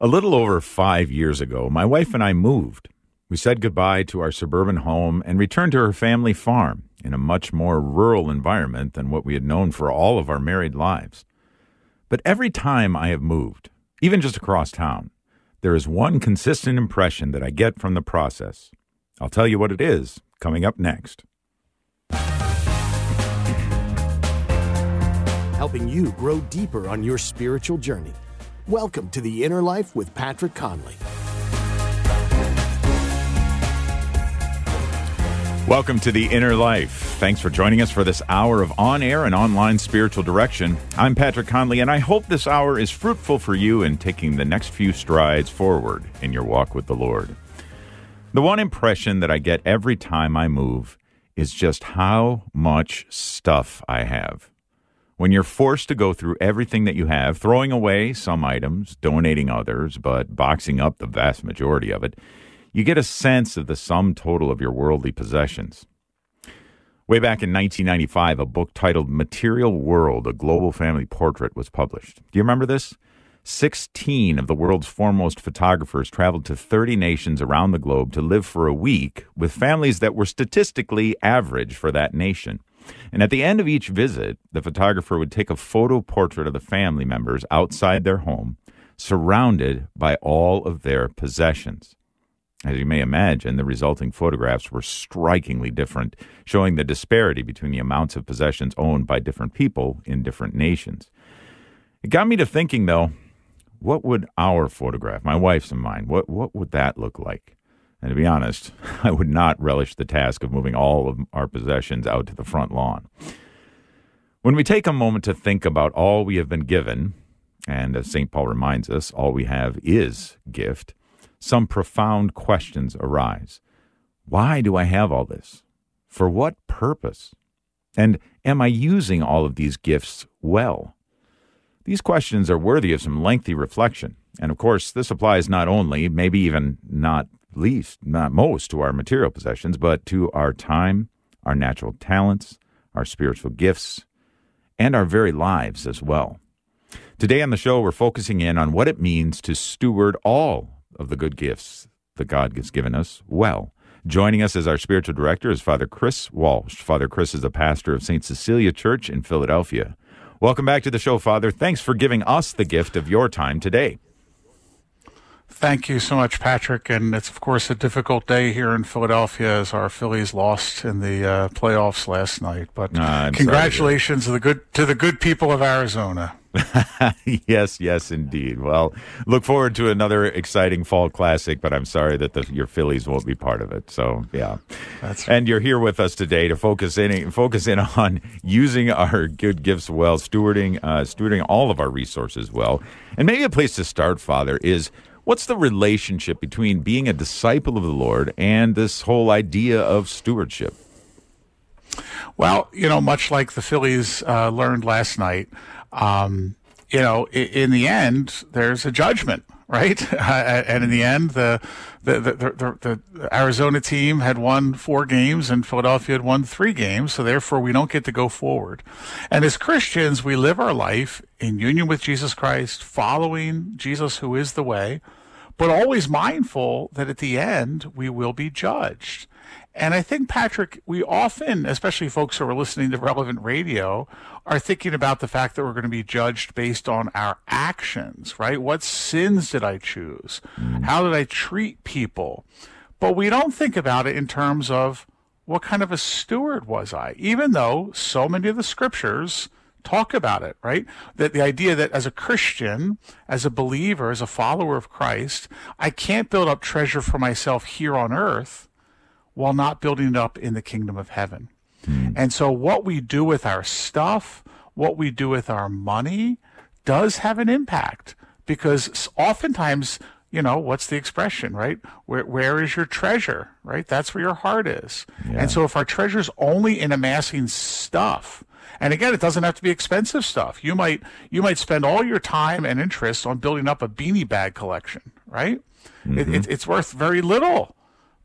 A little over five years ago, my wife and I moved. We said goodbye to our suburban home and returned to her family farm in a much more rural environment than what we had known for all of our married lives. But every time I have moved, even just across town, there is one consistent impression that I get from the process. I'll tell you what it is coming up next. Helping you grow deeper on your spiritual journey. Welcome to the Inner Life with Patrick Conley. Welcome to the Inner Life. Thanks for joining us for this hour of on air and online spiritual direction. I'm Patrick Conley, and I hope this hour is fruitful for you in taking the next few strides forward in your walk with the Lord. The one impression that I get every time I move is just how much stuff I have when you're forced to go through everything that you have, throwing away some items, donating others, but boxing up the vast majority of it, you get a sense of the sum total of your worldly possessions. Way back in 1995, a book titled Material World, a Global Family Portrait was published. Do you remember this? 16 of the world's foremost photographers traveled to 30 nations around the globe to live for a week with families that were statistically average for that nation. And at the end of each visit, the photographer would take a photo portrait of the family members outside their home, surrounded by all of their possessions. As you may imagine, the resulting photographs were strikingly different, showing the disparity between the amounts of possessions owned by different people in different nations. It got me to thinking, though, what would our photograph, my wife's and mine, what, what would that look like? And to be honest, I would not relish the task of moving all of our possessions out to the front lawn. When we take a moment to think about all we have been given, and as St. Paul reminds us, all we have is gift, some profound questions arise. Why do I have all this? For what purpose? And am I using all of these gifts well? These questions are worthy of some lengthy reflection. And of course, this applies not only, maybe even not least, not most, to our material possessions, but to our time, our natural talents, our spiritual gifts, and our very lives as well. Today on the show, we're focusing in on what it means to steward all of the good gifts that God has given us well. Joining us as our spiritual director is Father Chris Walsh. Father Chris is a pastor of St. Cecilia Church in Philadelphia. Welcome back to the show, Father. Thanks for giving us the gift of your time today. Thank you so much, Patrick. And it's, of course, a difficult day here in Philadelphia as our Phillies lost in the uh, playoffs last night. But uh, congratulations to the good to the good people of Arizona. yes, yes, indeed. Well, look forward to another exciting fall classic, but I'm sorry that the, your Phillies won't be part of it. So, yeah, That's and you're here with us today to focus in focus in on using our good gifts well, stewarding uh, stewarding all of our resources well, and maybe a place to start, Father, is What's the relationship between being a disciple of the Lord and this whole idea of stewardship? Well, you know, much like the Phillies uh, learned last night, um, you know, in, in, the end, there's a judgment, right? and in the end, the the, the the, Arizona team had won four games, and Philadelphia had won three games. So therefore, we don't get to go forward. And as Christians, we live our life in union with Jesus Christ, following Jesus, who is the way, but always mindful that at the end we will be judged. And I think, Patrick, we often, especially folks who are listening to relevant radio, are thinking about the fact that we're going to be judged based on our actions, right? What sins did I choose? How did I treat people? But we don't think about it in terms of what kind of a steward was I? Even though so many of the scriptures talk about it, right? That the idea that as a Christian, as a believer, as a follower of Christ, I can't build up treasure for myself here on earth while not building it up in the kingdom of heaven. Mm. And so what we do with our stuff, what we do with our money does have an impact because oftentimes you know what's the expression right where where is your treasure right that's where your heart is yeah. and so if our treasure is only in amassing stuff and again, it doesn't have to be expensive stuff. You might you might spend all your time and interest on building up a beanie bag collection, right? Mm-hmm. It, it, it's worth very little,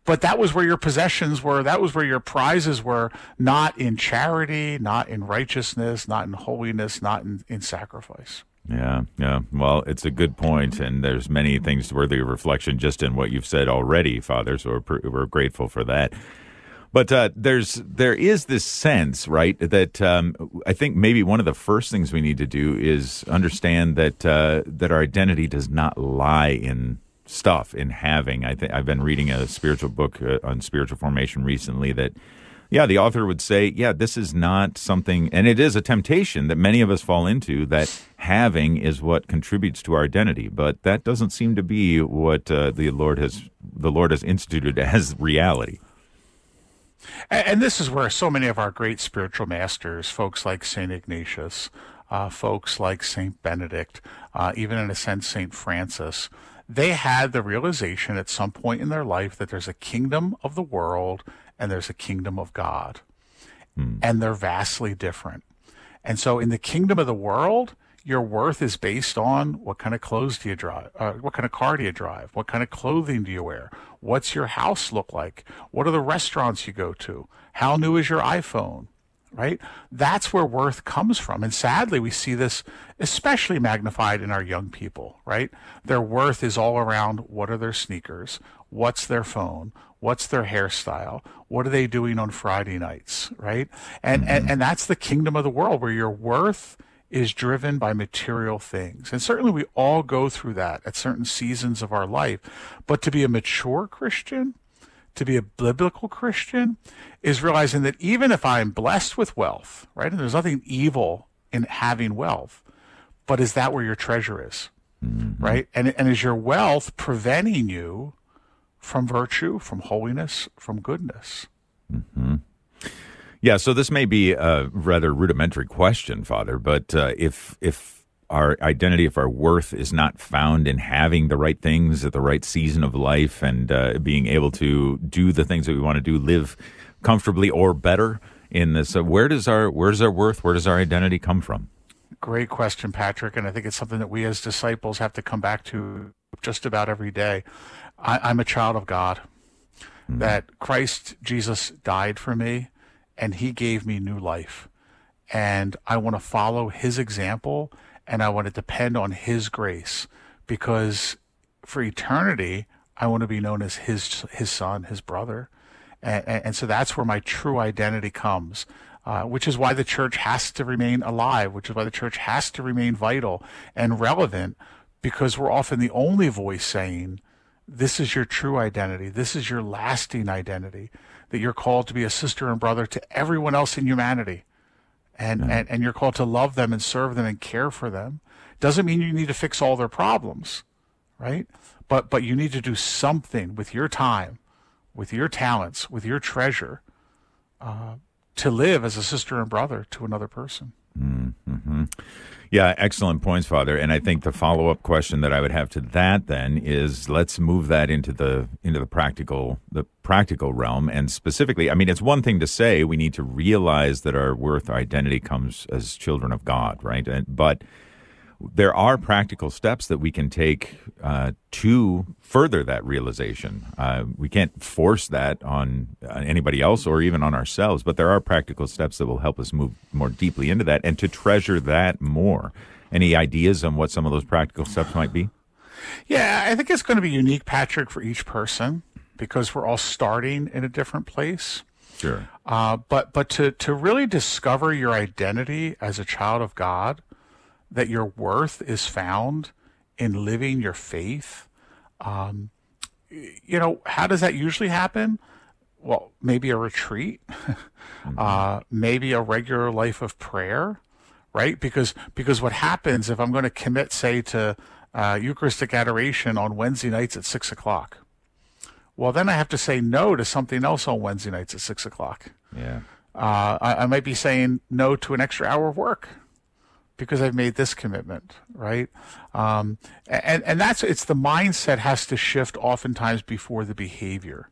but that was where your possessions were. That was where your prizes were. Not in charity, not in righteousness, not in holiness, not in, in sacrifice. Yeah, yeah. Well, it's a good point, and there's many things worthy of reflection just in what you've said already, Father. So we're, we're grateful for that. But uh, there's there is this sense, right, that um, I think maybe one of the first things we need to do is understand that uh, that our identity does not lie in stuff, in having. I think I've been reading a spiritual book uh, on spiritual formation recently that yeah, the author would say, yeah, this is not something, and it is a temptation that many of us fall into that having is what contributes to our identity. But that doesn't seem to be what uh, the Lord has the Lord has instituted as reality. And, this is where so many of our great spiritual masters, folks like Saint Ignatius, uh, folks like Saint Benedict, uh, even in a sense Saint Francis, they had the realization at some point in their life that there's a kingdom of the world and there's a kingdom of God. Hmm. And they're vastly different. And so in the kingdom of the world, your worth is based on what kind of clothes do you drive? Uh, what kind of car do you drive? What kind of clothing do you wear? What's your house look like? What are the restaurants you go to? How new is your iPhone? Right? That's where worth comes from. And sadly, we see this especially magnified in our young people, right? Their worth is all around what are their sneakers? What's their phone? What's their hairstyle? What are they doing on Friday nights? Right. And, mm-hmm. and, and that's the kingdom of the world where your worth is driven by material things. And certainly we all go through that at certain seasons of our life. But to be a mature Christian, to be a biblical Christian, is realizing that even if I'm blessed with wealth, right, and there's nothing evil in having wealth, but is that where your treasure is? Mm-hmm. Right? And, and is your wealth preventing you from virtue, from holiness, from goodness. Mm-hmm. Yeah, so this may be a rather rudimentary question, Father, but uh, if if our identity, if our worth is not found in having the right things at the right season of life and uh, being able to do the things that we want to do, live comfortably or better in this, uh, where does our where does our worth, where does our identity come from? Great question, Patrick, and I think it's something that we as disciples have to come back to just about every day. I, am a child of God. Mm-hmm. That Christ Jesus died for me and he gave me new life. And I want to follow his example and I want to depend on his grace because for eternity, I want to be known as his, his son, his brother. And, and, so that's where my true identity comes. Uh, which is why the church has to remain alive, which is why the church has to remain vital and relevant, because we're often the only voice saying, this is your true identity. This is your lasting identity. That you're called to be a sister and brother to everyone else in humanity. And, yeah. and, and you're called to love them and serve them and care for them. Doesn't mean you need to fix all their problems, right? But, but you need to do something with your time, with your talents, with your treasure, uh, to live as a sister and brother to another person. Mm-hmm. Yeah, excellent points, Father. And I think the follow up question that I would have to that then is let's move that into the into the practical the practical realm. And specifically, I mean, it's one thing to say we need to realize that our worth, our identity comes as children of God, right? And, but there are practical steps that we can take uh, to further that realization. Uh, we can't force that on, on, anybody else or even on ourselves, but there are practical steps that will help us move more deeply into that and to treasure that more. Any ideas on what some of those practical steps might be? Yeah, I think it's going to be unique, Patrick, for each person because we're all starting in a different place. Sure. Uh, but but to to really discover your identity as a child of God that your worth is found in living your faith. Um, you know, how does that usually happen? Well, maybe a retreat, mm-hmm. uh, maybe a regular life of prayer, right? Because because what happens if I'm going to commit, say, to uh, Eucharistic adoration on Wednesday nights at six o'clock? Well, then I have to say no to something else on Wednesday nights at six o'clock. Yeah. Uh, I, I might be saying no to an extra hour of work because I've made this commitment, right? Um, and and that's it's the mindset has to shift oftentimes before the behavior.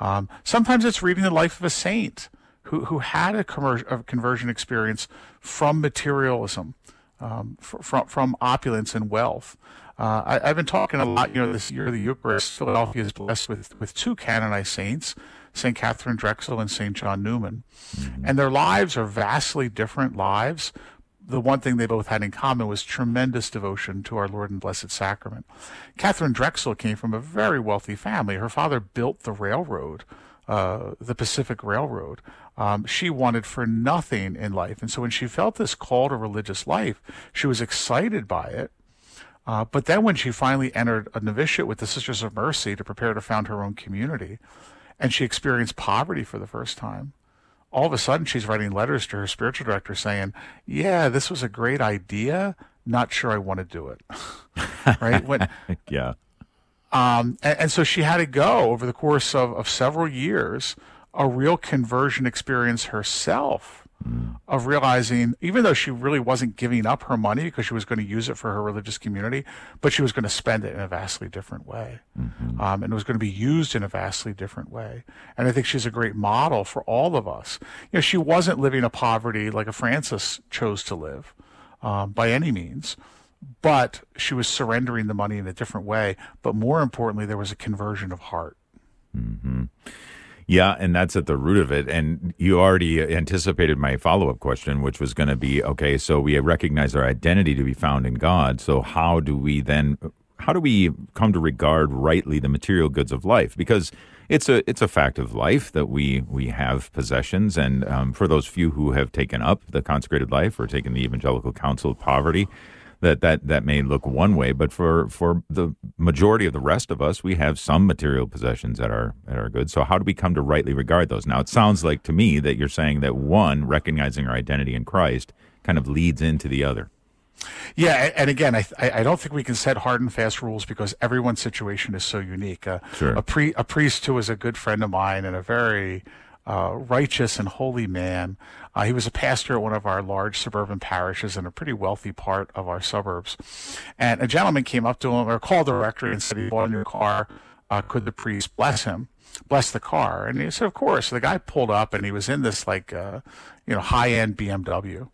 Um, sometimes it's reading the life of a saint who who had a, commer- a conversion experience from materialism, um, from from opulence and wealth. Uh, I, have been talking a lot, you know, this year of the Eucharist, Philadelphia is blessed with, with two canonized saints, St. Katharine Drexel and St. John Neumann. Mm-hmm. And their lives are vastly different lives, the one thing they both had in common was tremendous devotion to our Lord and Blessed Sacrament. Katharine Drexel came from a very wealthy family. Her father built the railroad, uh, the Pacific Railroad. Um, she wanted for nothing in life. And so when she felt this call to religious life, she was excited by it. Uh, but then when she finally entered a novitiate with the Sisters of Mercy to prepare to found her own community, and she experienced poverty for the first time, all of a sudden she's writing letters to her spiritual director saying, "Yeah, this was a great idea. Not sure I want to do it." right? When, yeah. Um, and, and, so she had to go over the course of, of several years, a real conversion experience herself of realizing, even though she really wasn't giving up her money because she was going to use it for her religious community, but she was going to spend it in a vastly different way. Mm-hmm. Um, and it was going to be used in a vastly different way. And I think she's a great model for all of us. You know, she wasn't living a poverty like a Francis chose to live um, by any means but she was surrendering the money in a different way. But more importantly, there was a conversion of heart. Mm-hmm. Yeah, and that's at the root of it. And you already anticipated my follow up question, which was going to be okay, so we recognize our identity to be found in God. So, how do we then, how do we come to regard rightly the material goods of life? Because it's a it's a fact of life that we we have possessions, and um, for those few who have taken up the consecrated life or taken the evangelical counsel of poverty, that that that may look one way, but for for the majority of the rest of us, we have some material possessions that are that are good. So how do we come to rightly regard those? Now it sounds like to me that you're saying that one, recognizing our identity in Christ, kind of leads into the other. Yeah, and again, I I don't think we can set hard and fast rules because everyone's situation is so unique. Uh, sure. A pre a priest who was a good friend of mine and a very uh, righteous and holy man. Uh, he was a pastor at one of our large suburban parishes in a pretty wealthy part of our suburbs. And a gentleman came up to him or called the rectory and said he bought a new car. Uh, could the priest bless him, bless the car? And he said, of course. So the guy pulled up and he was in this like, uh, you know, high end BMW.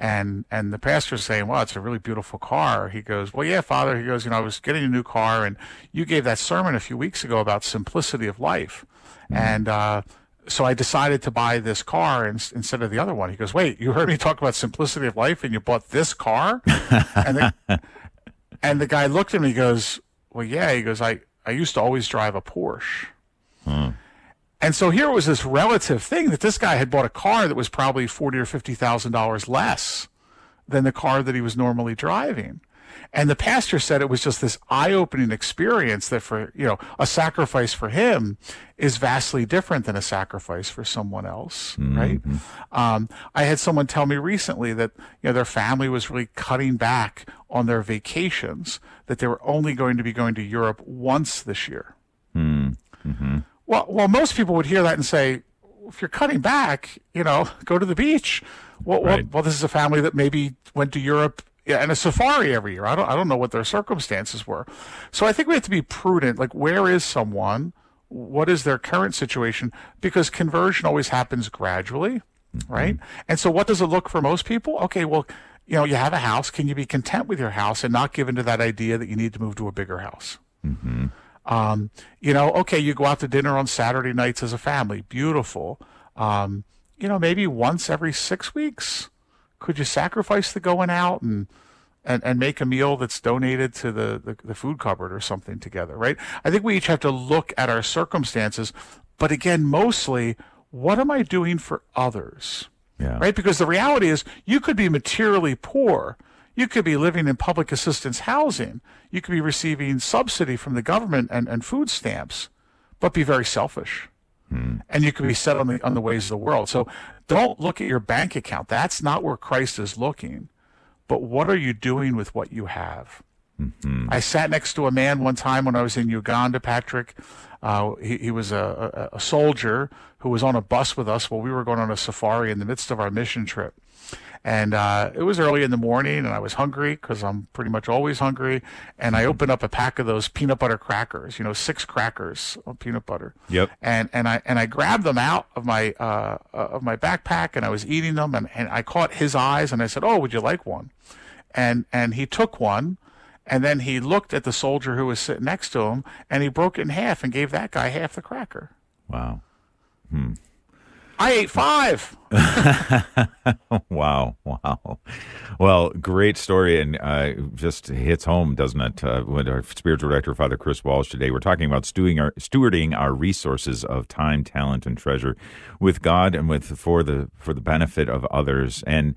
And and the pastor's saying, "Well, it's a really beautiful car." He goes, "Well, yeah, Father." He goes, "You know, I was getting a new car, and you gave that sermon a few weeks ago about simplicity of life, and uh, so I decided to buy this car instead of the other one. He goes, "Wait, you heard me talk about simplicity of life, and you bought this car?" and, the, and the guy looked at me. He goes, "Well, yeah." He goes, "I I used to always drive a Porsche." Hmm. And so here was this relative thing that this guy had bought a car that was probably forty or fifty thousand dollars less than the car that he was normally driving. And the pastor said it was just this eye-opening experience that for, you know, a sacrifice for him is vastly different than a sacrifice for someone else, mm-hmm. right? Um, I had someone tell me recently that, you know, their family was really cutting back on their vacations, that they were only going to be going to Europe once this year. Mm-hmm. Well, well, most people would hear that and say, if you're cutting back, you know, go to the beach. Well, right. well, well, this is a family that maybe went to Europe yeah, and a safari every year. I don't I don't know what their circumstances were. So I think we have to be prudent. Like where is someone? What is their current situation? Because conversion always happens gradually, mm-hmm. right? And so what does it look for most people? Okay, well, you know, you have a house. Can you be content with your house and not give into that idea that you need to move to a bigger house? Mm-hmm. Um, you know, okay, you go out to dinner on Saturday nights as a family. Beautiful. Um, you know, maybe once every six weeks could you sacrifice the going out and and, and make a meal that's donated to the, the, the food cupboard or something together, right? I think we each have to look at our circumstances, but again, mostly, what am I doing for others? Yeah. Right? Because the reality is you could be materially poor. You could be living in public assistance housing. You could be receiving subsidy from the government and, and food stamps, but be very selfish. And you could be set on the on the ways of the world. So don't look at your bank account. That's not where Christ is looking. But what are you doing with what you have? Mm-hmm. I sat next to a man one time when I was in Uganda, Patrick. Uh, he, he, was a, a, a soldier who was on a bus with us while we were going on a safari in the midst of our mission trip. And uh, it was early in the morning, and I was hungry because I'm pretty much always hungry. And I opened up a pack of those peanut butter crackers, you know, six crackers of peanut butter. Yep. And and I and I grabbed them out of my uh, uh, of my backpack, and I was eating them, and, and I caught his eyes, and I said, "Oh, would you like one?" And and he took one, and then he looked at the soldier who was sitting next to him, and he broke it in half and gave that guy half the cracker. Wow. Hmm. I ate five. wow, wow. Well, great story, and uh, just hits home, doesn't it? Uh, with our spiritual director, Father Chris Walsh, today we're talking about stewing our, stewarding our resources of time, talent, and treasure with God and with for the for the benefit of others. And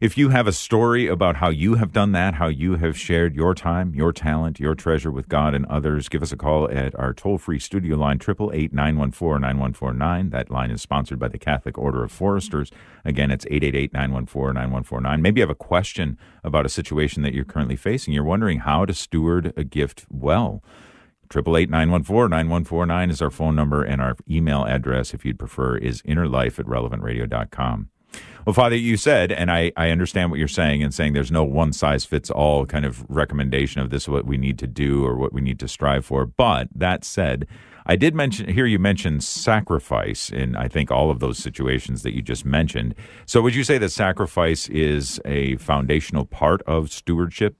if you have a story about how you have done that, how you have shared your time, your talent, your treasure with God and others, give us a call at our toll free studio line, 888 914 9149. That line is sponsored by the Catholic Order of Foresters. Again, it's 888 914 9149. Maybe you have a question about a situation that you're currently facing. You're wondering how to steward a gift well. 888 is our phone number, and our email address, if you'd prefer, is innerlife at relevantradio.com. Well, Father, you said, and I, I understand what you're saying and saying there's no one size fits all kind of recommendation of this is what we need to do or what we need to strive for. But that said, I did mention here you mentioned sacrifice in I think all of those situations that you just mentioned. So would you say that sacrifice is a foundational part of stewardship?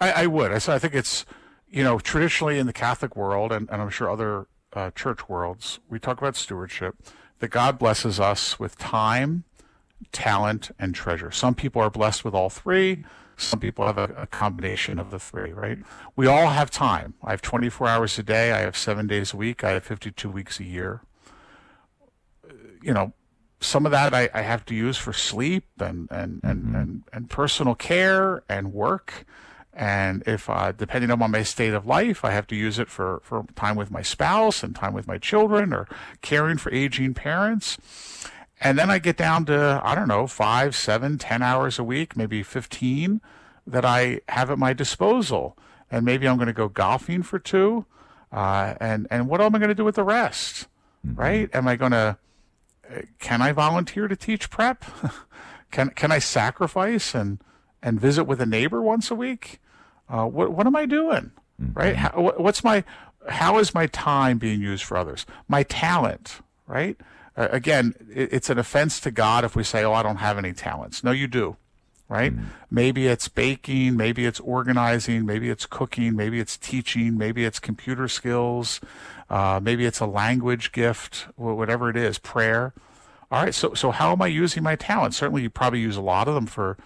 I, I would. I, so I think it's you know traditionally in the Catholic world and, and I'm sure other uh, church worlds we talk about stewardship that God blesses us with time talent, and treasure. Some people are blessed with all three. Some people have a, a, combination of the three, right? We all have time. I have 24 hours a day. I have seven days a week. I have 52 weeks a year. You know, some of that I, I have to use for sleep and, and, and, mm-hmm. and, and personal care and work. And if, uh, depending on my state of life, I have to use it for, for time with my spouse and time with my children or caring for aging parents. And then I get down to, I don't know, five, seven, ten hours a week, maybe 15 that I have at my disposal. And maybe I'm going to go golfing for two. Uh, and, and what am I going to do with the rest? Mm-hmm. Right? Am I going to, can I volunteer to teach prep? can, can I sacrifice and, and visit with a neighbor once a week? Uh, what, what am I doing? Mm-hmm. Right? How, what's my, how is my time being used for others? My talent, right? Uh, again, it, it's an offense to God if we say, "Oh, I don't have any talents." No, you do, right? Mm-hmm. Maybe it's baking, maybe it's organizing, maybe it's cooking, maybe it's teaching, maybe it's computer skills, uh, maybe it's a language gift, whatever it is, prayer. All right, so so how am I using my talents? Certainly, you probably use a lot of them for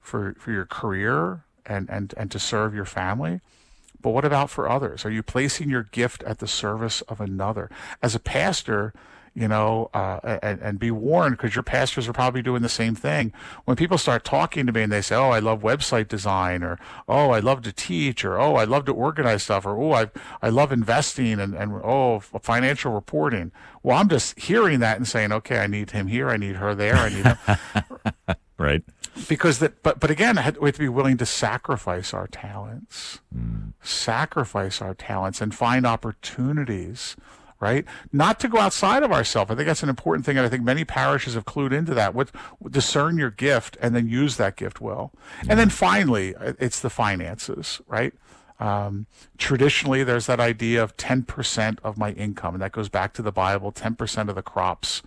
for for your career and and and to serve your family. But what about for others? Are you placing your gift at the service of another? As a pastor, you know, uh, and, and be warned because your pastors are probably doing the same thing. When people start talking to me and they say, "Oh, I love website design," or "Oh, I love to teach," or "Oh, I love to organize stuff," or "Oh, I I love investing," and and "Oh, financial reporting." Well, I'm just hearing that and saying, "Okay, I need him here. I need her there. I need him." right because that but but again we have to be willing to sacrifice our talents mm. sacrifice our talents and find opportunities right? Not to go outside of ourselves. I think that's an important thing, and I think many parishes have clued into that. What discern your gift and then use that gift well. And then finally, it's the finances, right? Um, traditionally, there's that idea of 10% of my income, and that goes back to the Bible 10% of the crops.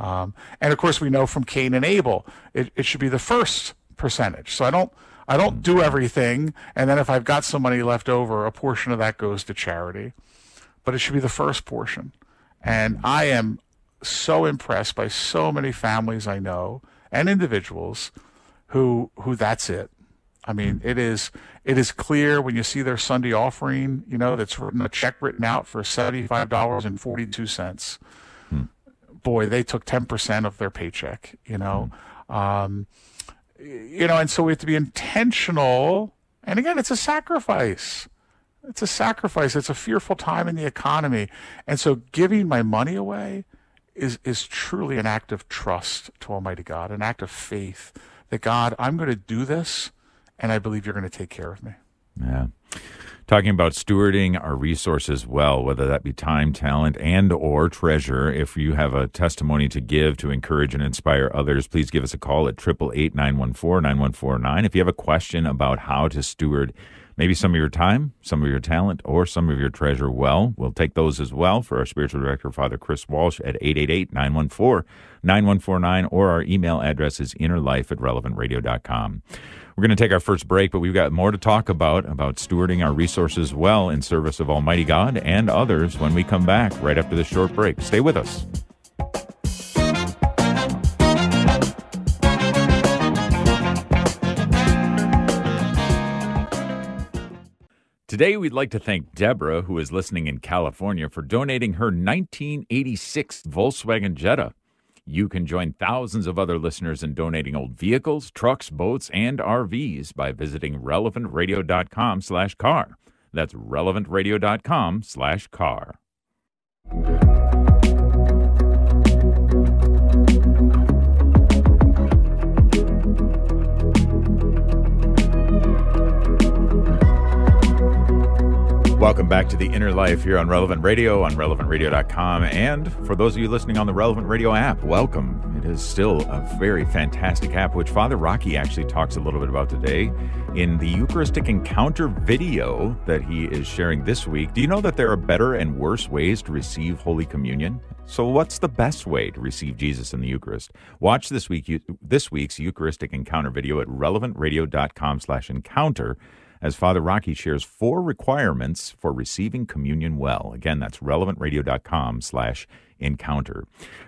Um, and of course, we know from Cain and Abel, it, it should be the first percentage. So I don't. I don't do everything, and then if I've got some money left over, a portion of that goes to charity but it should be the first portion. And I am so impressed by so many families I know and individuals who who that's it. I mean, it is it is clear when you see their Sunday offering, you know, that's written a check written out for seventy five dollars and forty two cents. Hmm. Boy, they took ten percent of their paycheck, you know. Hmm. Um, you know, and so we have to be intentional. And again, it's a sacrifice. It's a sacrifice. It's a fearful time in the economy. And so giving my money away is, is truly an act of trust to Almighty God, an act of faith that God, I'm going to do this and I believe you're going to take care of me. Yeah. Talking about stewarding our resources well, whether that be time, talent, and or treasure. If you have a testimony to give to encourage and inspire others, please give us a call at 888-914-9149. If you have a question about how to steward maybe some of your time, some of your talent, or some of your treasure well. We'll take those as well for our spiritual director, Father Chris Walsh, at 888 914 9149, or our email address is innerlife at relevantradio.com. We're going to take our first break, but we've got more to talk about, about stewarding our resources well in service of Almighty God and others when we come back right after this short break. Stay with us. Today, we'd like to thank Deborah, who is listening in California, for donating her 1986 Volkswagen Jetta. You can join thousands of other listeners in donating old vehicles, trucks, boats, and RVs by visiting relevantradio.com slash car. That's relevantradio.com slash car. Welcome back to the Inner Life here on Relevant Radio, on relevantradio.com. And for those of you listening on the Relevant Radio app, welcome. It is still a very fantastic app, which Father Rocky actually talks a little bit about today in the Eucharistic Encounter video that he is sharing this week. Do you know that there are better and worse ways to receive Holy Communion? So, what's the best way to receive Jesus in the Eucharist? Watch this week this week's Eucharistic Encounter video at relevantradio.com/encounter as Father Rocky shares four requirements for receiving communion well. Again, that's relevantradio.com slash encounter.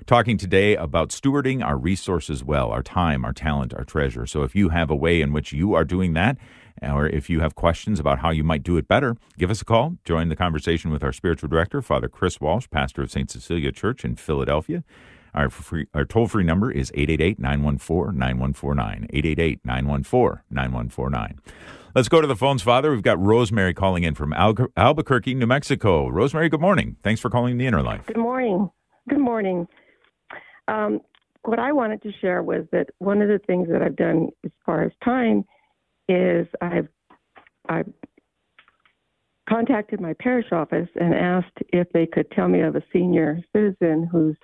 Talking today about stewarding our resources well, our time, our talent, our treasure. So if you have a way in which you are doing that, or if you have questions about how you might do it better, give us a call. Join the conversation with our spiritual director, Father Chris Walsh, pastor of St. Cecilia Church in Philadelphia. Our, free, our toll free number is 888 914 9149. 888 914 9149. Let's go to the phones, Father. We've got Rosemary calling in from Al- Albuquerque, New Mexico. Rosemary, good morning. Thanks for calling the Inner Life. Good morning. Good morning. Um, what I wanted to share was that one of the things that I've done as far as time is I've I've contacted my parish office and asked if they could tell me of a senior citizen who's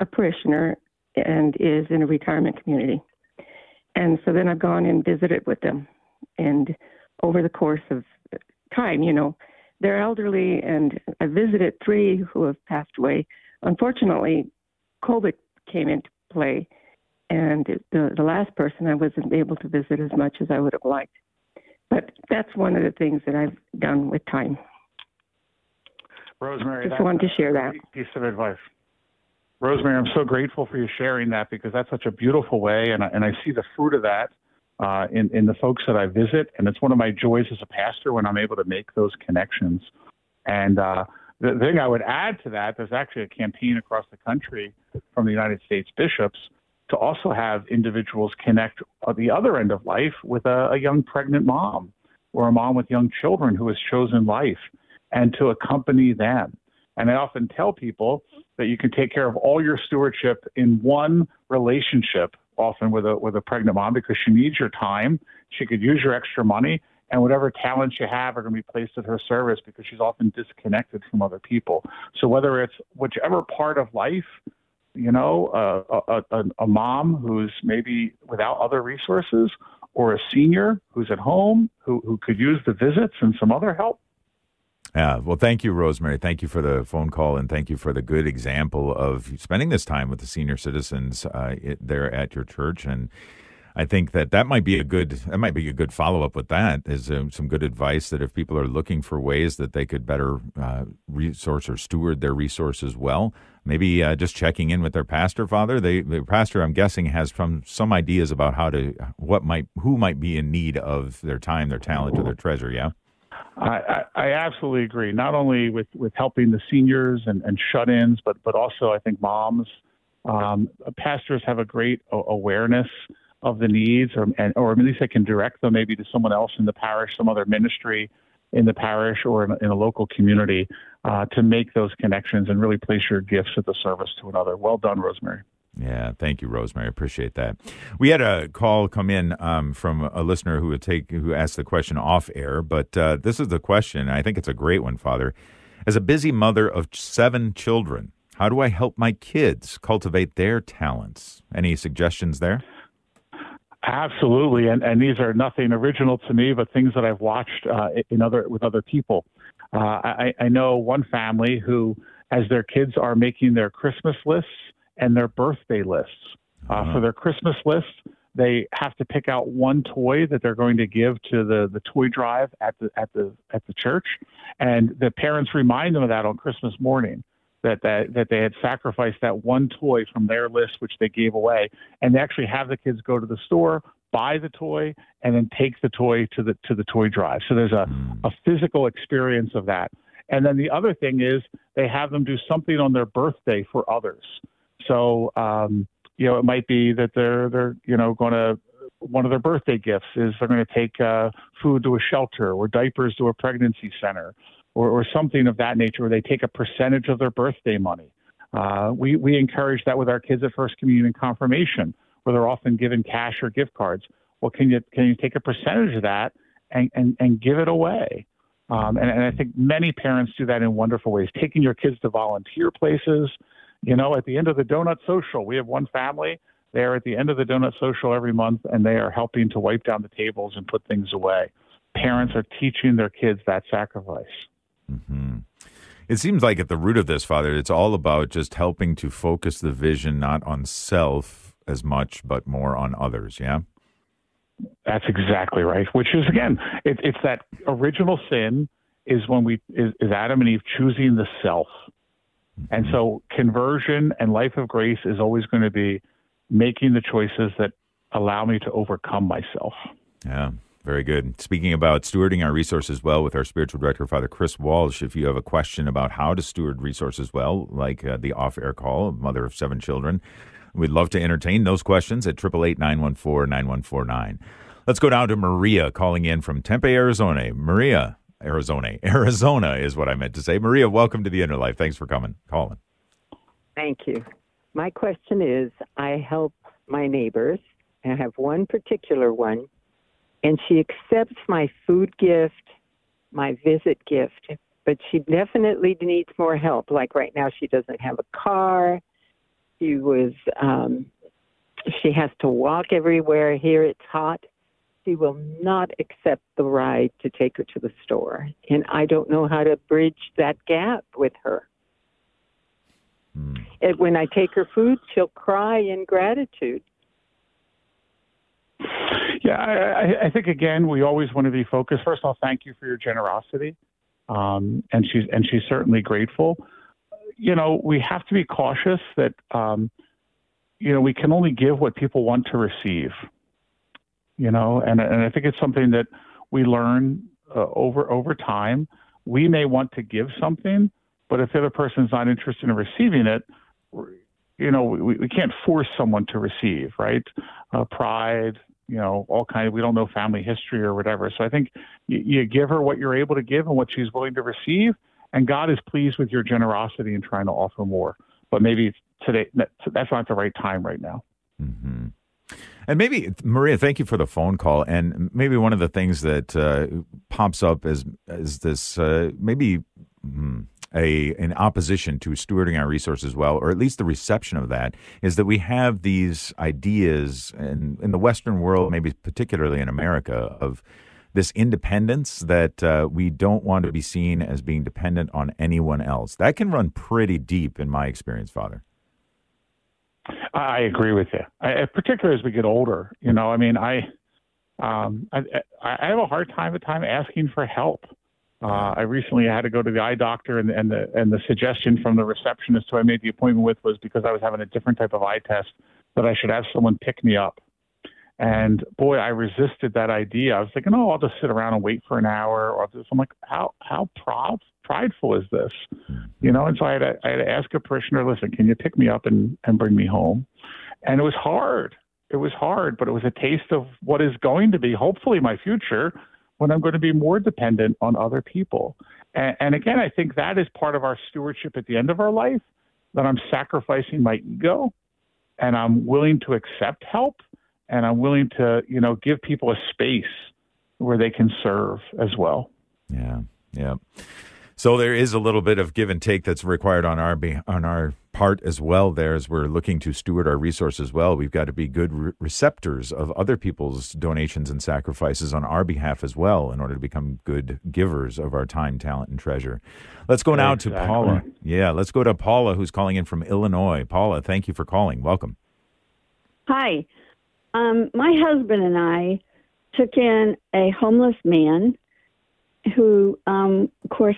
a parishioner and is in a retirement community. And so then I've gone and visited with them and over the course of time, you know, they're elderly, and I visited three who have passed away. Unfortunately, COVID came into play, and the, the last person I wasn't able to visit as much as I would have liked. But that's one of the things that I've done with time. Rosemary, just wanted to share that piece of advice. Rosemary, I'm so grateful for you sharing that because that's such a beautiful way, and I, and I see the fruit of that uh, in, in the folks that I visit. And it's one of my joys as a pastor when I'm able to make those connections. And uh, the thing I would add to that, there's actually a campaign across the country from the United States bishops to also have individuals connect at the other end of life with a, a young pregnant mom or a mom with young children who has chosen life and to accompany them. And I often tell people that you can take care of all your stewardship in one relationship often with a with a pregnant mom because she needs your time. She could use your extra money, and whatever talents you have are going to be placed at her service because she's often disconnected from other people. So whether it's whichever part of life, you know, uh, a, a, a mom who's maybe without other resources, or a senior who's at home who, who could use the visits and some other help, yeah. Well, thank you, Rosemary. Thank you for the phone call and thank you for the good example of spending this time with the senior citizens uh, there at your church. And I think that that might be a good that might be a good follow up with that is uh, some good advice that if people are looking for ways that they could better uh, resource or steward their resources well, maybe uh, just checking in with their pastor father. They the pastor I'm guessing has from some ideas about how to what might who might be in need of their time, their talent, or their treasure. Yeah. I, I, absolutely agree. Not only with, with helping the seniors and, and shut-ins, but but also I think moms, um, pastors have a great awareness of the needs, or and, or at least they can direct them maybe to someone else in the parish, some other ministry in the parish or in in a local community uh, to make those connections and really place your gifts at the service to another. Well done, Rosemary. Yeah, thank you, Rosemary. Appreciate that. We had a call come in um, from a listener who would take who asked the question off air, but uh, this is the question. I think it's a great one, Father. As a busy mother of seven children, how do I help my kids cultivate their talents? Any suggestions there? Absolutely, and and these are nothing original to me, but things that I've watched uh, in other with other people. Uh, I, I know one family who, as their kids are making their Christmas lists and their birthday lists. Uh, uh-huh. For their Christmas list, they have to pick out one toy that they're going to give to the, the toy drive at the at the at the church, and the parents remind them of that on Christmas morning. That, that that they had sacrificed that one toy from their list which they gave away and they actually have the kids go to the store buy the toy and then take the toy to the to the toy drive. So there's a, a physical experience of that. And then the other thing is they have them do something on their birthday for others. So um, you know, it might be that they're they're you know going to one of their birthday gifts is they're going to take uh, food to a shelter or diapers to a pregnancy center or, or something of that nature where they take a percentage of their birthday money. Uh, we, we encourage that with our kids at First Communion and Confirmation, where they're often given cash or gift cards. Well, can you, can you take a percentage of that and, and, and give it away? Um, and, and I think many parents do that in wonderful ways, taking your kids to volunteer places. You know, at the end of the donut social, we have one family they are at the end of the donut social every month and they are helping to wipe down the tables and put things away. Parents are teaching their kids that sacrifice. Mm-hmm. It seems like at the root of this, Father, it's all about just helping to focus the vision not on self as much, but more on others. Yeah. That's exactly right. Which is again, it, it's that original sin is when we is, is Adam and Eve choosing the self. And so conversion and life of grace is always going to be making the choices that allow me to overcome myself. Yeah. Very good. Speaking about stewarding our resources well with our spiritual director, Father Chris Walsh, if you have a question about how to steward resources well, like uh, the off air call, of mother of seven children, we'd love to entertain those questions at 888 914 9149. Let's go down to Maria calling in from Tempe, Arizona. Maria, Arizona. Arizona is what I meant to say. Maria, welcome to the Inner Life. Thanks for coming, calling. Thank you. My question is I help my neighbors, and I have one particular one, and she accepts my food gift, my visit gift, but she definitely needs more help. Like right now, she doesn't have a car. She was, um, she has to walk everywhere. Here it's hot. She will not accept the ride to take her to the store. And I don't know how to bridge that gap with her. Hmm. And when I take her food, she'll cry in gratitude. Yeah, I, I think again, we always want to be focused. First of all, thank you for your generosity, um, and she's and she's certainly grateful. You know, we have to be cautious that um, you know we can only give what people want to receive. You know, and and I think it's something that we learn uh, over over time. We may want to give something, but if the other person's not interested in receiving it, you know, we, we can't force someone to receive, right? Uh, pride, you know, all kind of, we don't know family history or whatever. So I think you, you give her what you're able to give and what she's willing to receive. And God is pleased with your generosity in trying to offer more. But maybe today, that's not the right time right now. Mm-hmm. And maybe Maria, thank you for the phone call. And maybe one of the things that uh, pops up is is this uh, maybe hmm, a an opposition to stewarding our resources well, or at least the reception of that, is that we have these ideas in, in the Western world, maybe particularly in America, of this independence that uh, we don't want to be seen as being dependent on anyone else. That can run pretty deep, in my experience, Father. I agree with you, I, particularly as we get older. You know, I mean, I, um, I, I have a hard time at time asking for help. Uh, I recently had to go to the eye doctor, and, and the and the suggestion from the receptionist who I made the appointment with was because I was having a different type of eye test that I should have someone pick me up. And boy, I resisted that idea. I was thinking, oh, I'll just sit around and wait for an hour, or I'm like, how how proud, prideful is this, mm-hmm. you know? And so I had to, I had to ask a parishioner, listen, can you pick me up and and bring me home? And it was hard. It was hard, but it was a taste of what is going to be hopefully my future when I'm going to be more dependent on other people. And, and again, I think that is part of our stewardship at the end of our life that I'm sacrificing my ego and I'm willing to accept help and I'm willing to, you know, give people a space where they can serve as well. Yeah. Yeah. So there is a little bit of give and take that's required on our on our part as well. There, as we're looking to steward our resources well, we've got to be good re- receptors of other people's donations and sacrifices on our behalf as well, in order to become good givers of our time, talent, and treasure. Let's go now exactly. to Paula. Yeah, let's go to Paula, who's calling in from Illinois. Paula, thank you for calling. Welcome. Hi, um, my husband and I took in a homeless man who, um, of course,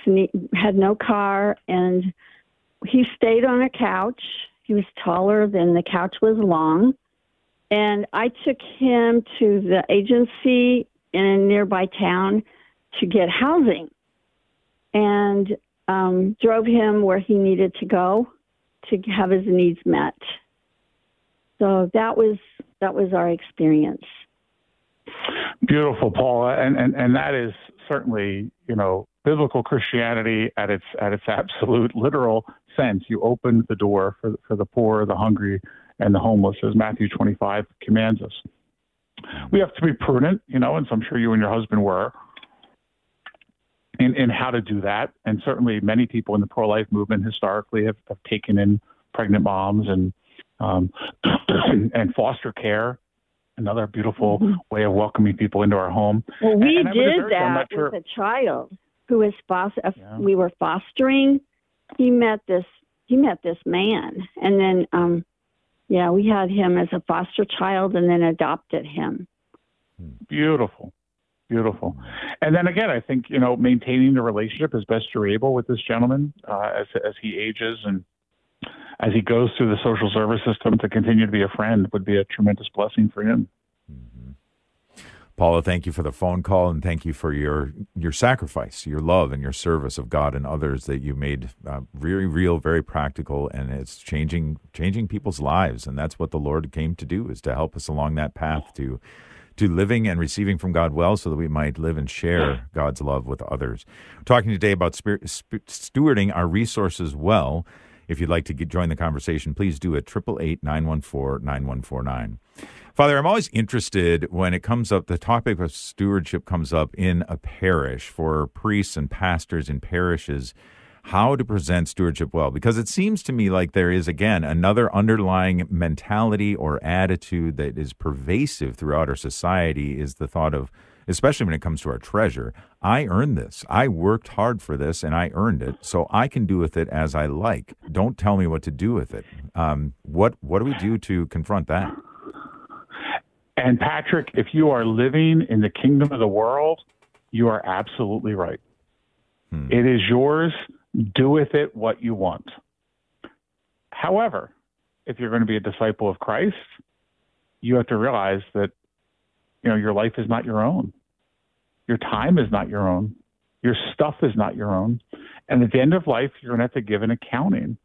had no car, and he stayed on a couch. He was taller than the couch was long, And I took him to the agency in a nearby town to get housing and um, drove him where he needed to go to have his needs met. So that was that was our experience. Beautiful, Paula, and and and that is certainly you know biblical Christianity at its at its absolute literal sense. You open the door for for the poor, the hungry, and the homeless, as Matthew 25 commands us. We have to be prudent, you know, and so I'm sure you and your husband were in, in how to do that. And certainly, many people in the pro life movement historically have, have taken in pregnant moms and um, and foster care. Another beautiful mm-hmm. way of welcoming people into our home. Well, we and, and did that sure. with a child who was foster. Yeah. We were fostering. He met this. He met this man, and then, um, yeah, we had him as a foster child, and then adopted him. Beautiful. Beautiful. And then again, I think, you know, maintaining the relationship as best you're able with this gentleman uh, as, as he ages and as he goes through the social service system to continue to be a friend would be a tremendous blessing for him. Mm-hmm. Paula, thank you for the phone call and thank you for your your sacrifice, your love, and your service of God and others that you made uh, very real, very practical, and it's changing changing people's lives. And that's what the Lord came to do is to help us along that path to to living and receiving from God well so that we might live and share God's love with others. We're talking today about stewarding our resources well. If you'd like to get, join the conversation, please do at 888 914 9149. Father, I'm always interested when it comes up, the topic of stewardship comes up in a parish for priests and pastors in parishes how to present stewardship well because it seems to me like there is again another underlying mentality or attitude that is pervasive throughout our society is the thought of especially when it comes to our treasure. I earned this. I worked hard for this and i earned it. So i can do with it as i like. Don't tell me what to do with it. Um, what what do we do to confront that? And patrick if you are living in the kingdom of the world you are absolutely right. Hmm. it is yours. Do with it what you want. However, if you're going to be a disciple of Christ, you have to realize that you know your life is not your own. Your time is not your own. Your stuff is not your own. And at the end of life, you're going to have to give an accounting.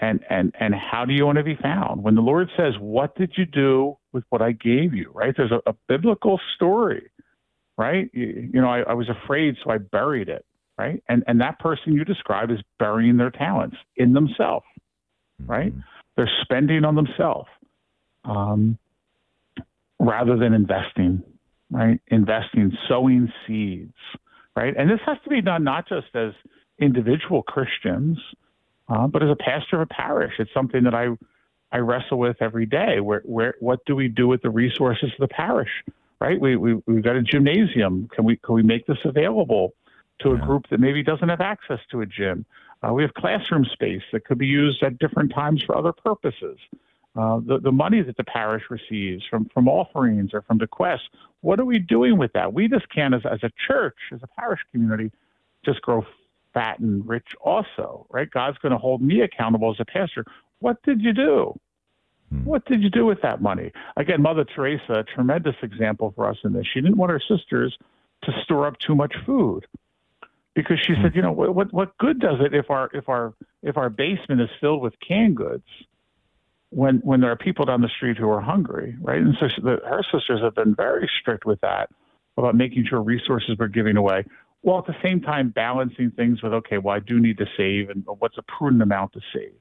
And and and how do you want to be found? When the Lord says, "What did you do with what I gave you?" Right? There's a, a biblical story, right? You, you know, I, I was afraid, so I buried it right? And and that person you describe is burying their talents in themselves, mm-hmm. right? They're spending on themselves um, rather than investing, right? Investing, sowing seeds, right? And this has to be done not just as individual Christians, uh, but as a pastor of a parish. It's something that I I wrestle with every day. Where where what do we do with the resources of the parish? Right? We we we've got a gymnasium. Can we can we make this available? to a group that maybe doesn't have access to a gym. Uh, we have classroom space that could be used at different times for other purposes. Uh, the, the money that the parish receives from, from offerings or from bequests, what are we doing with that? We just can't, as, as a church, as a parish community, just grow fat and rich also, right? God's going to hold me accountable as a pastor. What did you do? Hmm. What did you do with that money? Again, Mother Teresa, a tremendous example for us in this. She didn't want her sisters to store up too much food because she said, hmm. you know, what what good does it if our if our if our basement is filled with canned goods when when there are people down the street who are hungry, right? And so the, her sisters have been very strict with that about making sure resources were giving away, while at the same time balancing things with okay, well, I do need to save, and what's a prudent amount to save.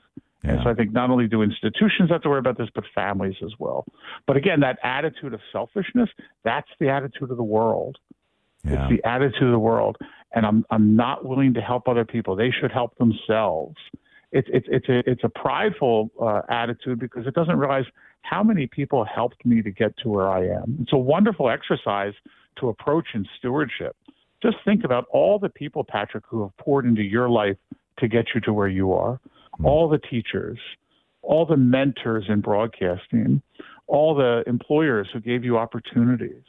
Yeah. And so I think not only do institutions have to worry about this, but families as well. But again, that attitude of selfishness, that's the attitude of the world. Yeah. It's the attitude of the world and I'm I'm not willing to help other people. They should help themselves. It's it's it's a it's a prideful uh, attitude because it doesn't realize how many people helped me to get to where I am. It's a wonderful exercise to approach in stewardship. Just think about all the people, Patrick, who have poured into your life to get you to where you are. Mm-hmm. All the teachers, all the mentors in broadcasting, all the employers who gave you opportunities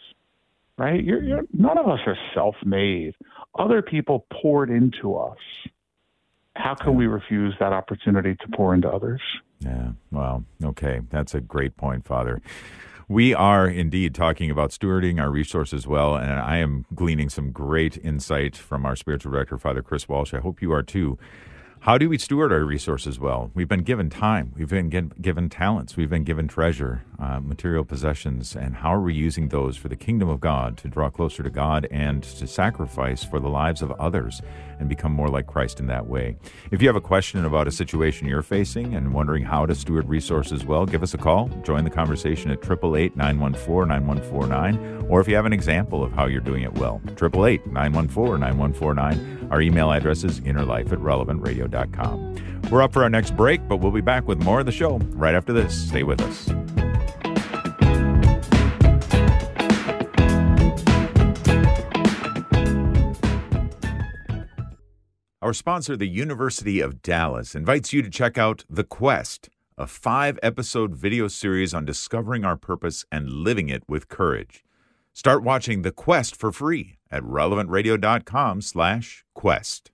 right? You're, you're, none of us are self-made. Other people poured into us. How can we refuse that opportunity to pour into others? Yeah. Well, okay. That's a great point, Father. We are indeed talking about stewarding our resources well, and I am gleaning some great insight from our spiritual director, Father Chris Walsh. I hope you are too. How do we steward our resources well? We've been given time, we've been given talents, we've been given treasure, uh, material possessions, and how are we using those for the kingdom of God to draw closer to God and to sacrifice for the lives of others and become more like Christ in that way? If you have a question about a situation you're facing and wondering how to steward resources well, give us a call. Join the conversation at 888 914 9149, or if you have an example of how you're doing it well, 888 914 9149. Our email address is innerlife at relevantradio.com. We're up for our next break, but we'll be back with more of the show right after this. Stay with us. Our sponsor, the University of Dallas, invites you to check out The Quest, a five episode video series on discovering our purpose and living it with courage. Start watching The Quest for free at relevantradio.com slash quest.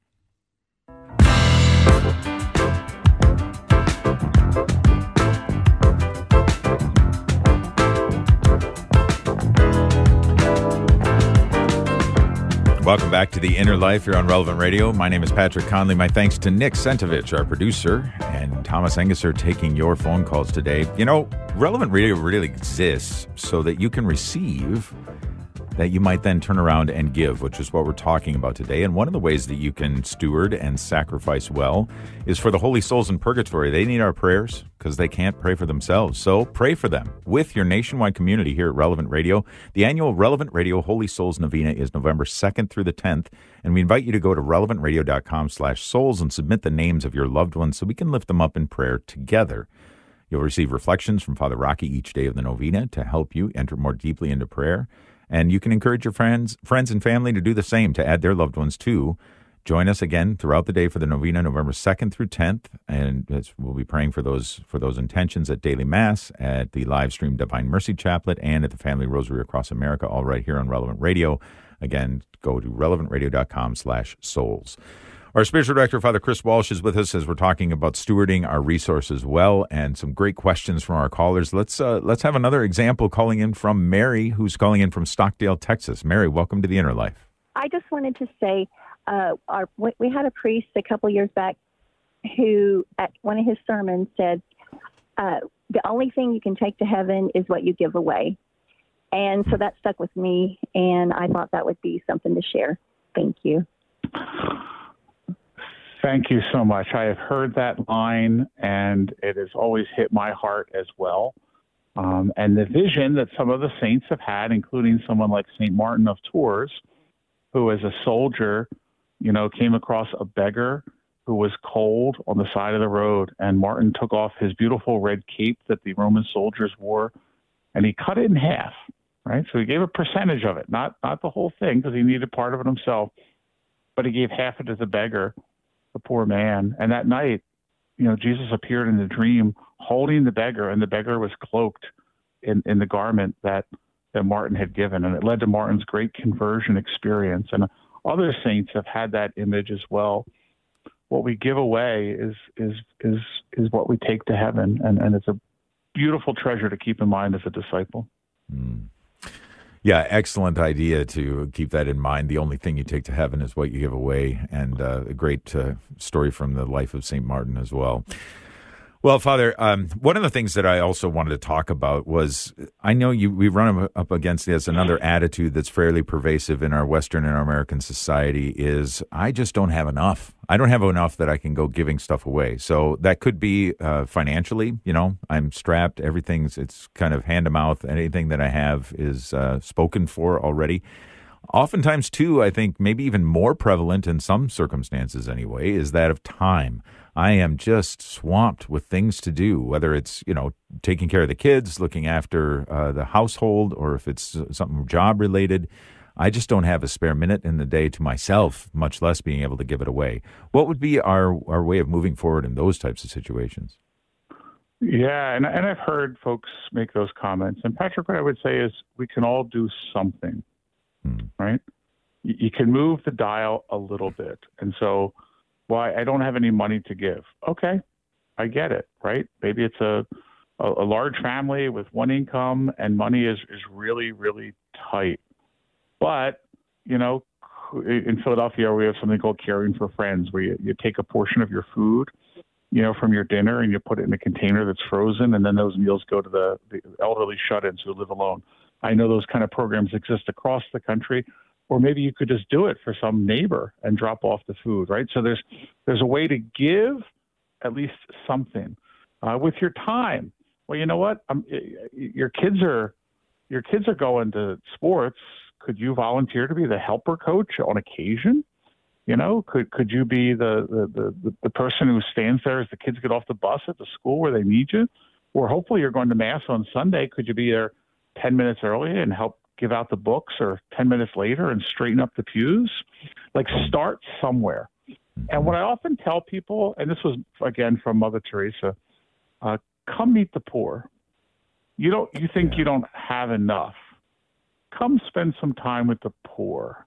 Welcome back to the Inner Life here on Relevant Radio. My name is Patrick Conley. My thanks to Nick Sentovich, our producer, and Thomas Engesser taking your phone calls today. You know, Relevant Radio really exists so that you can receive that you might then turn around and give, which is what we're talking about today. And one of the ways that you can steward and sacrifice well is for the holy souls in purgatory. They need our prayers because they can't pray for themselves. So pray for them with your nationwide community here at Relevant Radio. The annual Relevant Radio Holy Souls Novena is November 2nd through the 10th. And we invite you to go to relevantradio.com slash souls and submit the names of your loved ones so we can lift them up in prayer together. You'll receive reflections from Father Rocky each day of the novena to help you enter more deeply into prayer. And you can encourage your friends, friends and family to do the same, to add their loved ones too. Join us again throughout the day for the novena, November second through tenth, and we'll be praying for those for those intentions at daily mass, at the live stream Divine Mercy Chaplet, and at the Family Rosary across America, all right here on Relevant Radio. Again, go to relevantradio.com/souls. Our spiritual director, Father Chris Walsh, is with us as we're talking about stewarding our resources well, and some great questions from our callers. Let's uh, let's have another example calling in from Mary, who's calling in from Stockdale, Texas. Mary, welcome to the Inner Life. I just wanted to say, uh, our we had a priest a couple years back who, at one of his sermons, said, uh, "The only thing you can take to heaven is what you give away," and so that stuck with me, and I thought that would be something to share. Thank you. Thank you so much. I have heard that line, and it has always hit my heart as well. Um, and the vision that some of the saints have had, including someone like St. Martin of Tours, who as a soldier, you know, came across a beggar who was cold on the side of the road. And Martin took off his beautiful red cape that the Roman soldiers wore and he cut it in half, right? So he gave a percentage of it, not, not the whole thing because he needed part of it himself, but he gave half of it to the beggar the poor man. And that night, you know, Jesus appeared in the dream holding the beggar, and the beggar was cloaked in, in the garment that, that Martin had given. And it led to Martin's great conversion experience. And other saints have had that image as well. What we give away is is is is what we take to heaven, and, and it's a beautiful treasure to keep in mind as a disciple. Mm. Yeah, excellent idea to keep that in mind. The only thing you take to heaven is what you give away, and uh, a great uh, story from the life of St. Martin as well. Well, Father, um, one of the things that I also wanted to talk about was I know you we run up against this another attitude that's fairly pervasive in our Western and our American society is I just don't have enough. I don't have enough that I can go giving stuff away. So that could be uh, financially. You know, I'm strapped. Everything's it's kind of hand to mouth. Anything that I have is uh, spoken for already. Oftentimes, too, I think maybe even more prevalent in some circumstances anyway, is that of time. I am just swamped with things to do, whether it's, you know, taking care of the kids, looking after uh, the household, or if it's something job related. I just don't have a spare minute in the day to myself, much less being able to give it away. What would be our, our way of moving forward in those types of situations? Yeah, and, and I've heard folks make those comments. And Patrick, what I would say is we can all do something, hmm. right? You, you can move the dial a little bit. And so, why I don't have any money to give. Okay, I get it, right? Maybe it's a a, a large family with one income and money is is really really tight. But you know, in Philadelphia, we have something called caring for friends, where you, you take a portion of your food, you know, from your dinner and you put it in a container that's frozen, and then those meals go to the, the elderly shut-ins who live alone. I know those kind of programs exist across the country, or maybe you could just do it for some neighbor and drop off the food, right? So there's there's a way to give at least something uh, with your time. Well, you know what? Um, your kids are your kids are going to sports could you volunteer to be the helper coach on occasion? You know, could could you be the the, the, the person who stands there as the kids get off the bus at the school where they need you? Or hopefully you're going to mass on Sunday. Could you be there ten minutes early and help give out the books, or ten minutes later and straighten up the pews? Like start somewhere. And what I often tell people, and this was again from Mother Teresa, uh, come meet the poor. You don't. You think you don't have enough come spend some time with the poor.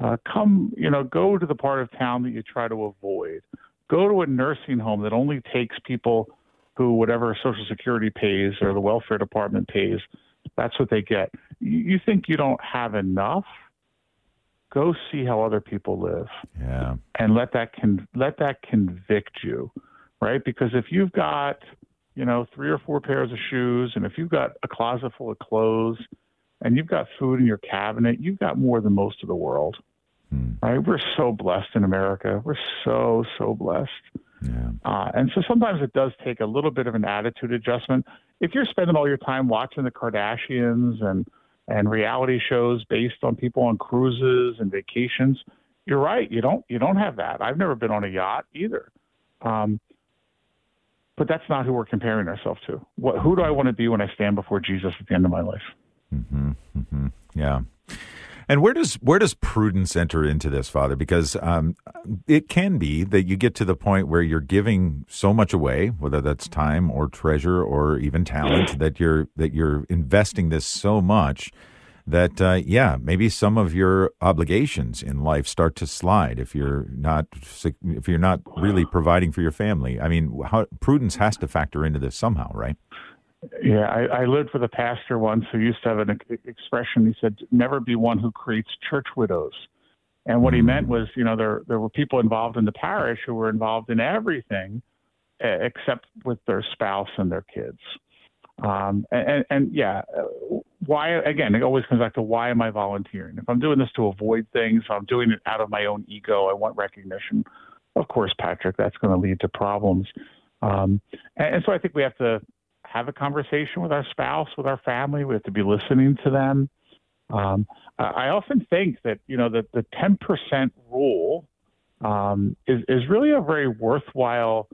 Uh, come, you know, go to the part of town that you try to avoid. Go to a nursing home that only takes people who whatever Social Security pays or the welfare department pays, that's what they get. You, think you don't have enough? Go see how other people live. Yeah. And let that con- let that convict you, right? Because if you've got, you know, three or four pairs of shoes, and if you've got a closet full of clothes, and you've got food in your cabinet, you've got more than most of the world. Hmm. Right? We're so blessed in America. We're so so blessed. Yeah. Uh, and so sometimes it does take a little bit of an attitude adjustment. If you're spending all your time watching the Kardashians and and reality shows based on people on cruises and vacations, you're right. You don't you don't have that. I've never been on a yacht either. Um, but that's not who we're comparing ourselves to. What, who do I want to be when I stand before Jesus at the end of my life? Mm-hmm, mm-hmm. Yeah. And where does where does prudence enter into this, Father? Because um, it can be that you get to the point where you're giving so much away, whether that's time or treasure or even talent, that you're that you're investing this so much that uh, yeah, maybe some of your obligations in life start to slide if you're not if you're not really providing for your family. I mean, how, prudence has to factor into this somehow, right? Yeah, I, I lived with a pastor once who used to have an expression. He said, "Never be one who creates church widows." And what he meant was, you know, there there were people involved in the parish who were involved in everything except with their spouse and their kids. Um, and, and yeah, why again? It always comes back to why am I volunteering? If I'm doing this to avoid things, if I'm doing it out of my own ego, I want recognition. Of course, Patrick, that's going to lead to problems. Um, and, and so I think we have to have a conversation with our spouse, with our family. We have to be listening to them. Um, I often think that you know that the ten percent rule um, is is really a very worthwhile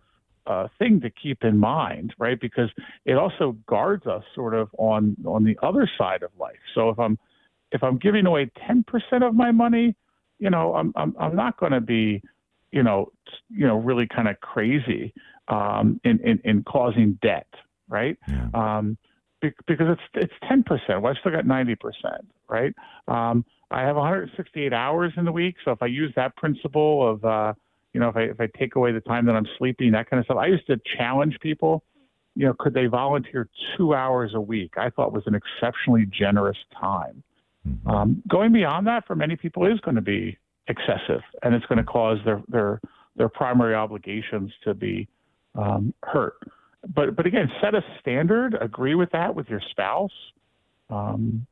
uh, thing to keep in mind, right? Because it also guards us sort of on on the other side of life. So if I'm if I'm giving away ten percent of my money, you know, I'm I'm, I'm not going to be, you know, you know, really kind of crazy um, in, in in causing debt, right? Yeah. Um, be, because it's it's ten percent. Well, I've still got ninety percent, right? Um, I have 168 hours in the week, so if I use that principle of, uh, you know, if I if I take away the time that I'm sleeping, that kind of stuff, I used to challenge people. You know, could they volunteer two hours a week? I thought was an exceptionally generous time. Mm-hmm. Um, going beyond that for many people is going to be excessive, and it's going to cause their their their primary obligations to be um, hurt but but again, set a standard, agree with that with your spouse, um,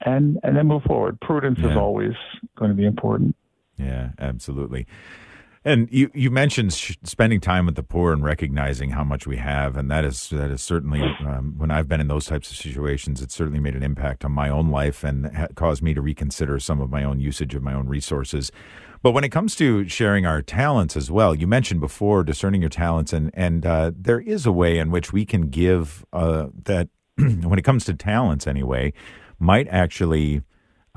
and and then move forward. Prudence yeah. is always going to be important. Yeah, absolutely. And you, you mentioned sh- spending time with the poor and recognizing how much we have, and that is that is certainly um, when I've been in those types of situations, it certainly made an impact on my own life and ha- caused me to reconsider some of my own usage of my own resources. But when it comes to sharing our talents as well, you mentioned before discerning your talents, and and uh, there is a way in which we can give uh, that. when it comes to talents, anyway, might actually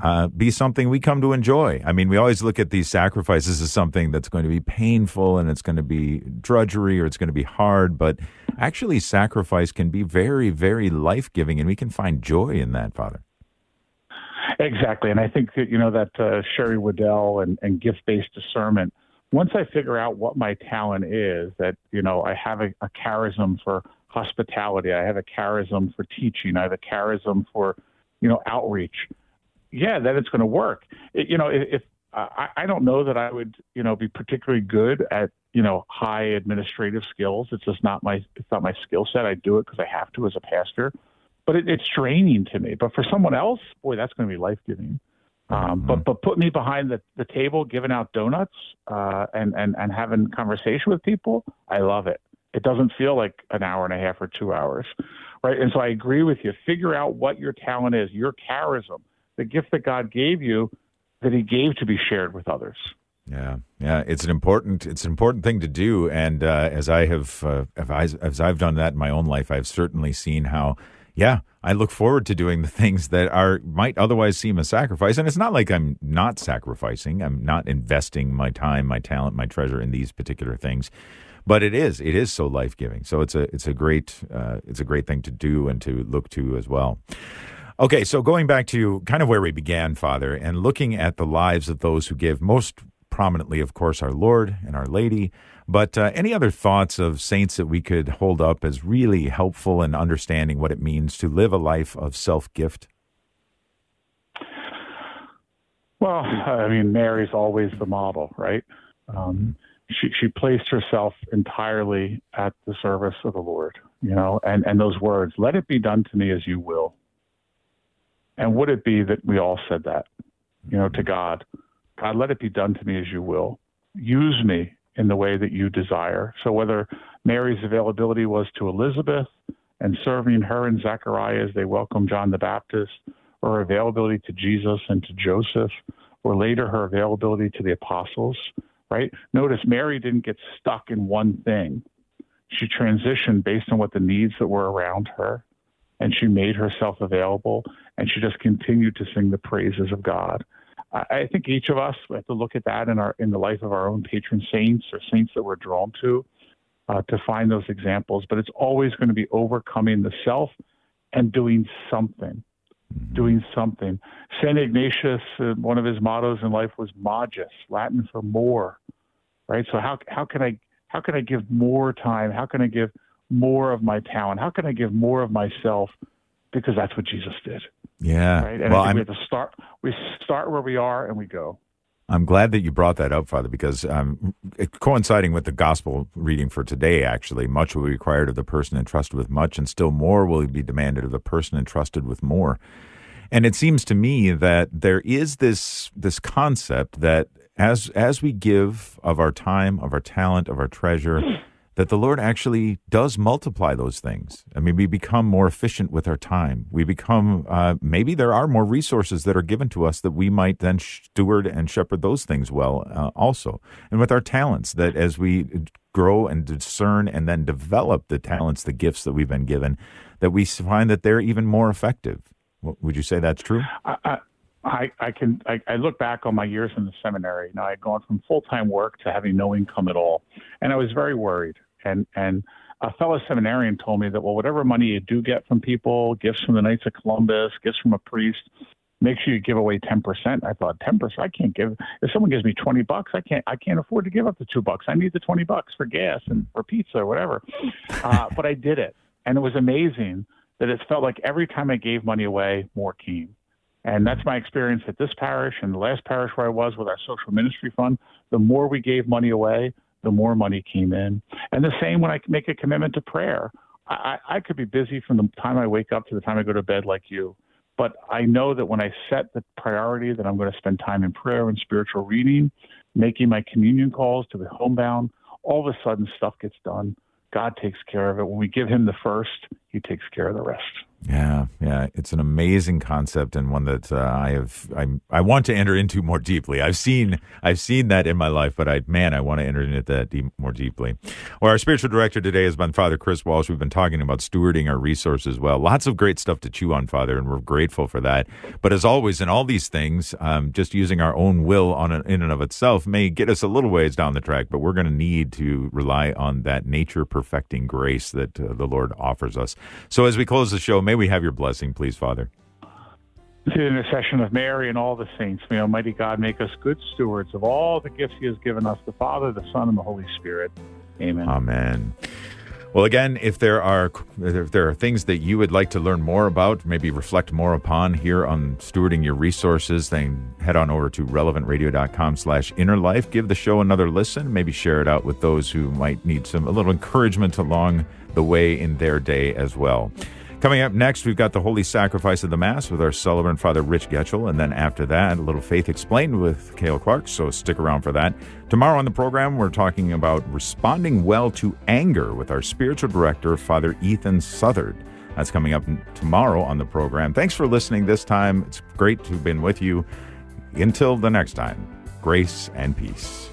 uh, be something we come to enjoy. I mean, we always look at these sacrifices as something that's going to be painful and it's going to be drudgery or it's going to be hard, but actually, sacrifice can be very, very life giving, and we can find joy in that, Father. Exactly, and I think that you know that uh, Sherry Weddell and, and gift-based discernment. Once I figure out what my talent is, that you know I have a, a charism for hospitality. I have a charism for teaching. I have a charism for, you know, outreach. Yeah, then it's going to work. It, you know, if, if I, I don't know that I would, you know, be particularly good at, you know, high administrative skills. It's just not my, it's not my skill set. I do it because I have to as a pastor, but it, it's draining to me. But for someone else, boy, that's going to be life giving. Um, Mm-hmm. But but put me behind the, the table, giving out donuts uh, and and and having conversation with people. I love it. It doesn't feel like an hour and a half or two hours, right? And so I agree with you. Figure out what your talent is, your charism, the gift that God gave you, that He gave to be shared with others. Yeah, yeah, it's an important it's an important thing to do, and uh, as I have uh, as I've done that in my own life, I've certainly seen how. Yeah, I look forward to doing the things that are might otherwise seem a sacrifice, and it's not like I'm not sacrificing. I'm not investing my time, my talent, my treasure in these particular things, but it is it is so life giving. So it's a it's a great uh, it's a great thing to do and to look to as well. Okay, so going back to kind of where we began, Father, and looking at the lives of those who give most prominently, of course, our Lord and Our Lady. But uh, any other thoughts of saints that we could hold up as really helpful in understanding what it means to live a life of self gift? Well, I mean, Mary's always the model, right? Um, she she placed herself entirely at the service of the Lord, you know, and and those words, "Let it be done to me as you will." And would it be that we all said that, you know, to God, God, let it be done to me as you will. Use me in the way that you desire. So whether Mary's availability was to Elizabeth and serving her and Zechariah as they welcomed John the Baptist, or availability to Jesus and to Joseph, or later her availability to the apostles, right? Notice Mary didn't get stuck in one thing. She transitioned based on what the needs that were around her, and she made herself available, and she just continued to sing the praises of God. I, I think each of us we have to look at that in our in the life of our own patron saints or saints that we're drawn to, uh, to find those examples. But it's always going to be overcoming the self and doing something doing something. St. Ignatius, uh, one of his mottos in life was magis, Latin for more, right? So how how can I how can I give more time? How can I give more of my talent? How can I give more of myself? Because that's what Jesus did, Yeah. right? And well, I I'm think we have to start. We start where we are and we go. I'm glad that you brought that up, Father, because um, coinciding with the gospel reading for today, actually, much will be required of the person entrusted with much, and still more will be demanded of the person entrusted with more. And it seems to me that there is this this concept that as as we give of our time, of our talent, of our treasure, that the Lord actually does multiply those things. I mean, we become more efficient with our time. We become, uh, maybe there are more resources that are given to us that we might then steward and shepherd those things well uh, also. And with our talents, that as we grow and discern and then develop the talents, the gifts that we've been given, that we find that they're even more effective. Would you say that's true? I, I, I, I can I, I look back on my years in the seminary. Now I had gone from full time work to having no income at all, and I was very worried. And and a fellow seminarian told me that well, whatever money you do get from people, gifts from the Knights of Columbus, gifts from a priest, make sure you give away ten percent. I thought ten percent. I can't give. If someone gives me twenty bucks, I can't. I can't afford to give up the two bucks. I need the twenty bucks for gas and for pizza or whatever. Uh, but I did it, and it was amazing that it felt like every time I gave money away, more came. And that's my experience at this parish and the last parish where I was with our social ministry fund. The more we gave money away, the more money came in. And the same when I make a commitment to prayer. I, I could be busy from the time I wake up to the time I go to bed like you. But I know that when I set the priority that I'm going to spend time in prayer and spiritual reading, making my communion calls to the homebound, all of a sudden stuff gets done. God takes care of it. When we give him the first, he takes care of the rest. Yeah, yeah, it's an amazing concept and one that uh, I have I I want to enter into more deeply. I've seen I've seen that in my life, but I man, I want to enter into that deep, more deeply. Well, our spiritual director today has been Father Chris Walsh. We've been talking about stewarding our resources well. Lots of great stuff to chew on, Father, and we're grateful for that. But as always, in all these things, um, just using our own will on an, in and of itself may get us a little ways down the track. But we're going to need to rely on that nature perfecting grace that uh, the Lord offers us. So as we close the show, may we have your blessing, please, Father. To the intercession of Mary and all the saints, may Almighty God make us good stewards of all the gifts He has given us, the Father, the Son, and the Holy Spirit. Amen. Amen. Well, again, if there are if there are things that you would like to learn more about, maybe reflect more upon here on stewarding your resources, then head on over to relevantradio.com slash inner life. Give the show another listen. Maybe share it out with those who might need some a little encouragement along the way in their day as well. Coming up next, we've got the Holy Sacrifice of the Mass with our celebrant, Father Rich Getchell. And then after that, a little Faith Explained with Cale Clark. So stick around for that. Tomorrow on the program, we're talking about responding well to anger with our spiritual director, Father Ethan Southard. That's coming up tomorrow on the program. Thanks for listening this time. It's great to have been with you. Until the next time, grace and peace.